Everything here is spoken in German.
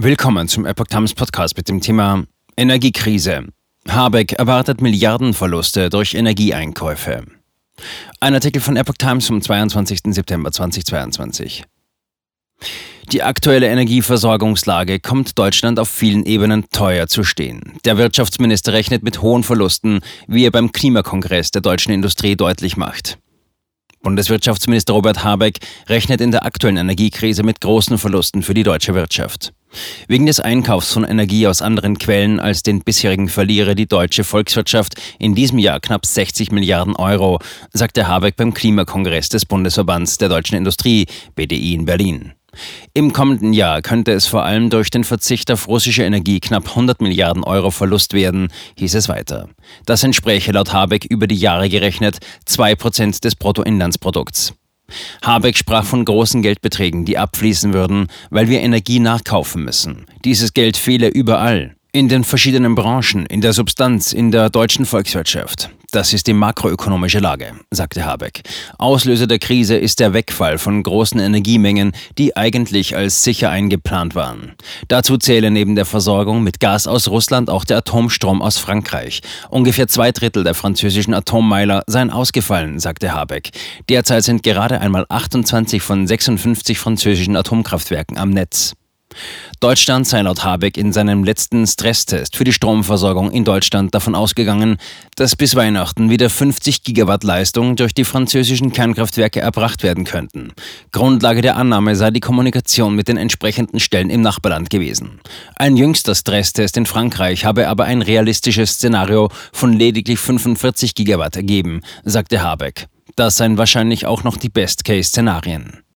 Willkommen zum Epoch Times Podcast mit dem Thema Energiekrise. Habeck erwartet Milliardenverluste durch Energieeinkäufe. Ein Artikel von Epoch Times vom 22. September 2022. Die aktuelle Energieversorgungslage kommt Deutschland auf vielen Ebenen teuer zu stehen. Der Wirtschaftsminister rechnet mit hohen Verlusten, wie er beim Klimakongress der deutschen Industrie deutlich macht. Bundeswirtschaftsminister Robert Habeck rechnet in der aktuellen Energiekrise mit großen Verlusten für die deutsche Wirtschaft. Wegen des Einkaufs von Energie aus anderen Quellen als den bisherigen verliere die deutsche Volkswirtschaft in diesem Jahr knapp 60 Milliarden Euro, sagte Habeck beim Klimakongress des Bundesverbands der deutschen Industrie, BDI in Berlin. Im kommenden Jahr könnte es vor allem durch den Verzicht auf russische Energie knapp 100 Milliarden Euro Verlust werden, hieß es weiter. Das entspräche laut Habeck über die Jahre gerechnet 2 Prozent des Bruttoinlandsprodukts. Habeck sprach von großen Geldbeträgen, die abfließen würden, weil wir Energie nachkaufen müssen. Dieses Geld fehle überall. In den verschiedenen Branchen, in der Substanz, in der deutschen Volkswirtschaft. Das ist die makroökonomische Lage, sagte Habeck. Auslöser der Krise ist der Wegfall von großen Energiemengen, die eigentlich als sicher eingeplant waren. Dazu zählen neben der Versorgung mit Gas aus Russland auch der Atomstrom aus Frankreich. Ungefähr zwei Drittel der französischen Atommeiler seien ausgefallen, sagte Habeck. Derzeit sind gerade einmal 28 von 56 französischen Atomkraftwerken am Netz. Deutschland sei laut Habeck in seinem letzten Stresstest für die Stromversorgung in Deutschland davon ausgegangen, dass bis Weihnachten wieder 50 Gigawatt Leistung durch die französischen Kernkraftwerke erbracht werden könnten. Grundlage der Annahme sei die Kommunikation mit den entsprechenden Stellen im Nachbarland gewesen. Ein jüngster Stresstest in Frankreich habe aber ein realistisches Szenario von lediglich 45 Gigawatt ergeben, sagte Habeck. Das seien wahrscheinlich auch noch die Best-Case-Szenarien.